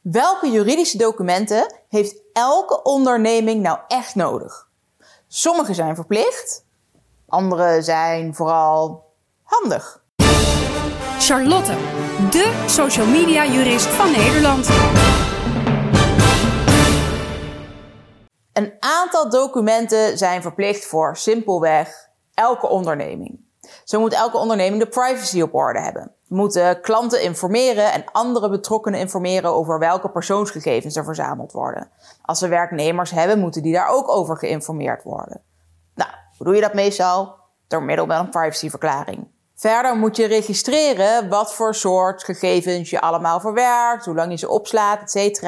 Welke juridische documenten heeft elke onderneming nou echt nodig? Sommige zijn verplicht, andere zijn vooral handig. Charlotte, de social media jurist van Nederland. Een aantal documenten zijn verplicht voor simpelweg elke onderneming. Zo moet elke onderneming de privacy op orde hebben. Moeten klanten informeren en andere betrokkenen informeren over welke persoonsgegevens er verzameld worden. Als we werknemers hebben, moeten die daar ook over geïnformeerd worden. Nou, hoe doe je dat meestal? Door middel van een privacyverklaring. Verder moet je registreren wat voor soort gegevens je allemaal verwerkt, hoe lang je ze opslaat, etc.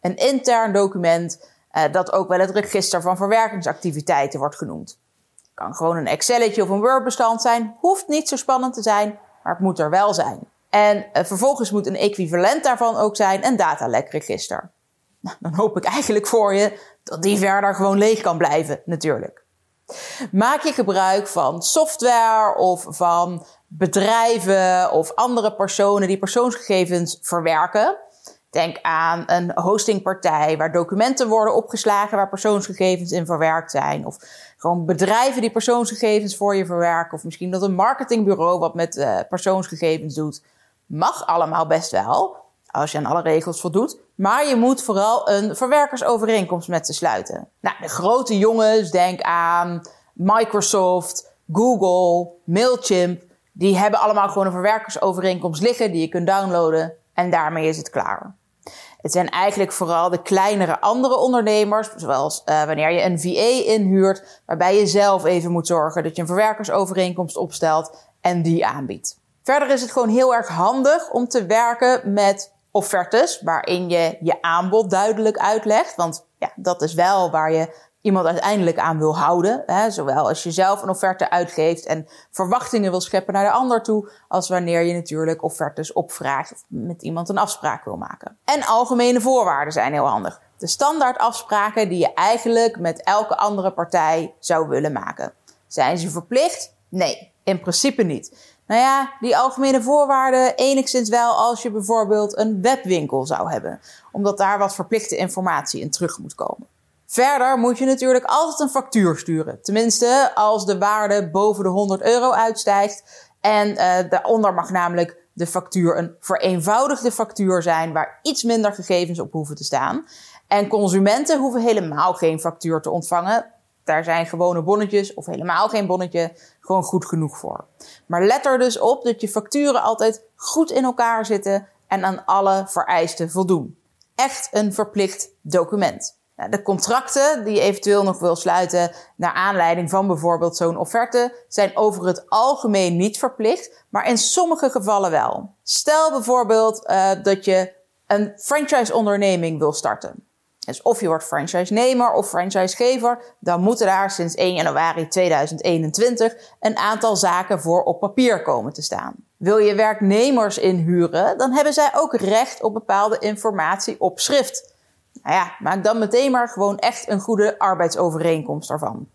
Een intern document uh, dat ook wel het register van verwerkingsactiviteiten wordt genoemd. Kan gewoon een Excelletje of een Word-bestand zijn, hoeft niet zo spannend te zijn, maar het moet er wel zijn. En uh, vervolgens moet een equivalent daarvan ook zijn een datalekregister. Nou, dan hoop ik eigenlijk voor je dat die verder gewoon leeg kan blijven, natuurlijk. Maak je gebruik van software of van bedrijven of andere personen die persoonsgegevens verwerken? Denk aan een hostingpartij waar documenten worden opgeslagen waar persoonsgegevens in verwerkt zijn. Of gewoon bedrijven die persoonsgegevens voor je verwerken. Of misschien dat een marketingbureau wat met uh, persoonsgegevens doet. Mag allemaal best wel, als je aan alle regels voldoet. Maar je moet vooral een verwerkersovereenkomst met ze sluiten. Nou, de grote jongens, denk aan Microsoft, Google, Mailchimp. Die hebben allemaal gewoon een verwerkersovereenkomst liggen die je kunt downloaden. En daarmee is het klaar. Het zijn eigenlijk vooral de kleinere andere ondernemers, zoals uh, wanneer je een VA inhuurt, waarbij je zelf even moet zorgen dat je een verwerkersovereenkomst opstelt en die aanbiedt. Verder is het gewoon heel erg handig om te werken met offertes, waarin je je aanbod duidelijk uitlegt. Want ja, dat is wel waar je iemand uiteindelijk aan wil houden. Hè? Zowel als je zelf een offerte uitgeeft en verwachtingen wil scheppen naar de ander toe, als wanneer je natuurlijk offertes opvraagt of met iemand een afspraak wil maken. En algemene voorwaarden zijn heel handig. De standaard afspraken die je eigenlijk met elke andere partij zou willen maken. Zijn ze verplicht? Nee, in principe niet. Nou ja, die algemene voorwaarden enigszins wel als je bijvoorbeeld een webwinkel zou hebben, omdat daar wat verplichte informatie in terug moet komen. Verder moet je natuurlijk altijd een factuur sturen. Tenminste, als de waarde boven de 100 euro uitstijgt. En uh, daaronder mag namelijk de factuur een vereenvoudigde factuur zijn waar iets minder gegevens op hoeven te staan. En consumenten hoeven helemaal geen factuur te ontvangen. Daar zijn gewone bonnetjes of helemaal geen bonnetje gewoon goed genoeg voor. Maar let er dus op dat je facturen altijd goed in elkaar zitten en aan alle vereisten voldoen. Echt een verplicht document. Nou, de contracten die je eventueel nog wil sluiten naar aanleiding van bijvoorbeeld zo'n offerte zijn over het algemeen niet verplicht, maar in sommige gevallen wel. Stel bijvoorbeeld uh, dat je een franchise-onderneming wil starten. Dus of je wordt franchise-nemer of franchisegever, dan moeten daar sinds 1 januari 2021 een aantal zaken voor op papier komen te staan. Wil je werknemers inhuren, dan hebben zij ook recht op bepaalde informatie op schrift. Nou ja, maak dan meteen maar gewoon echt een goede arbeidsovereenkomst ervan.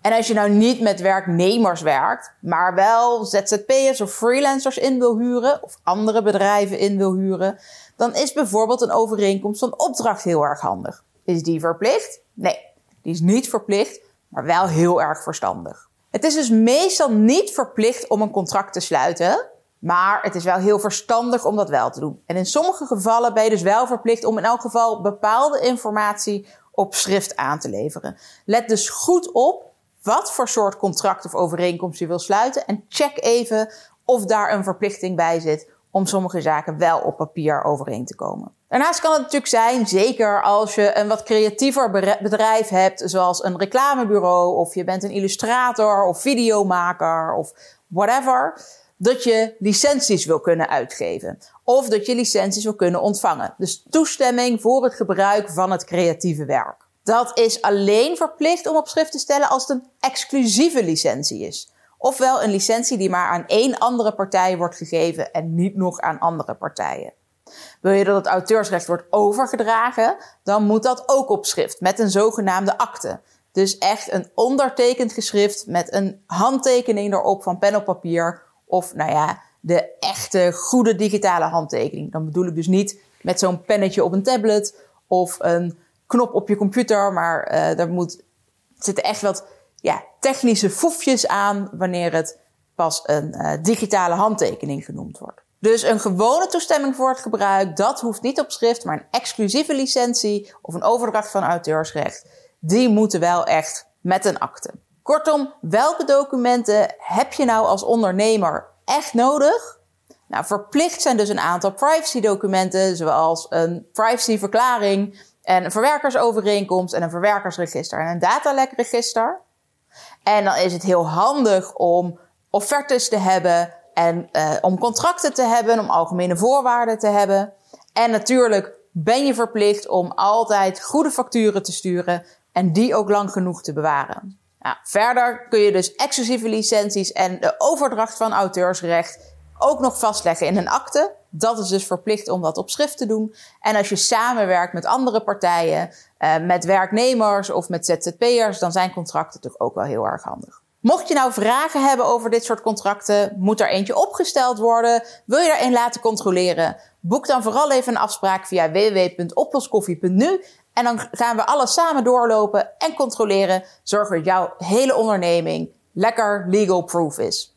En als je nou niet met werknemers werkt, maar wel ZZP'ers of freelancers in wil huren of andere bedrijven in wil huren, dan is bijvoorbeeld een overeenkomst van opdracht heel erg handig. Is die verplicht? Nee, die is niet verplicht, maar wel heel erg verstandig. Het is dus meestal niet verplicht om een contract te sluiten, maar het is wel heel verstandig om dat wel te doen. En in sommige gevallen ben je dus wel verplicht om in elk geval bepaalde informatie op schrift aan te leveren. Let dus goed op wat voor soort contract of overeenkomst je wil sluiten en check even of daar een verplichting bij zit om sommige zaken wel op papier overeen te komen. Daarnaast kan het natuurlijk zijn, zeker als je een wat creatiever bedrijf hebt, zoals een reclamebureau of je bent een illustrator of videomaker of whatever dat je licenties wil kunnen uitgeven. Of dat je licenties wil kunnen ontvangen. Dus toestemming voor het gebruik van het creatieve werk. Dat is alleen verplicht om op schrift te stellen als het een exclusieve licentie is. Ofwel een licentie die maar aan één andere partij wordt gegeven en niet nog aan andere partijen. Wil je dat het auteursrecht wordt overgedragen, dan moet dat ook op schrift met een zogenaamde akte. Dus echt een ondertekend geschrift met een handtekening erop van pen op papier of nou ja, de echte goede digitale handtekening. Dan bedoel ik dus niet met zo'n pennetje op een tablet of een knop op je computer. Maar uh, daar moet, zitten echt wat ja, technische foefjes aan wanneer het pas een uh, digitale handtekening genoemd wordt. Dus een gewone toestemming voor het gebruik, dat hoeft niet op schrift, maar een exclusieve licentie of een overdracht van auteursrecht, die moeten wel echt met een akte. Kortom, welke documenten heb je nou als ondernemer echt nodig? Nou, verplicht zijn dus een aantal privacy-documenten, zoals een privacyverklaring en een verwerkersovereenkomst en een verwerkersregister en een datalekregister. En dan is het heel handig om offertes te hebben en uh, om contracten te hebben, om algemene voorwaarden te hebben. En natuurlijk ben je verplicht om altijd goede facturen te sturen en die ook lang genoeg te bewaren. Verder kun je dus exclusieve licenties en de overdracht van auteursrecht ook nog vastleggen in een akte. Dat is dus verplicht om dat op schrift te doen. En als je samenwerkt met andere partijen, uh, met werknemers of met ZZP'ers, dan zijn contracten natuurlijk ook wel heel erg handig. Mocht je nou vragen hebben over dit soort contracten, moet er eentje opgesteld worden? Wil je er een laten controleren? Boek dan vooral even een afspraak via www.oploskoffie.nu en dan gaan we alles samen doorlopen en controleren. Zorg dat jouw hele onderneming lekker legal proof is.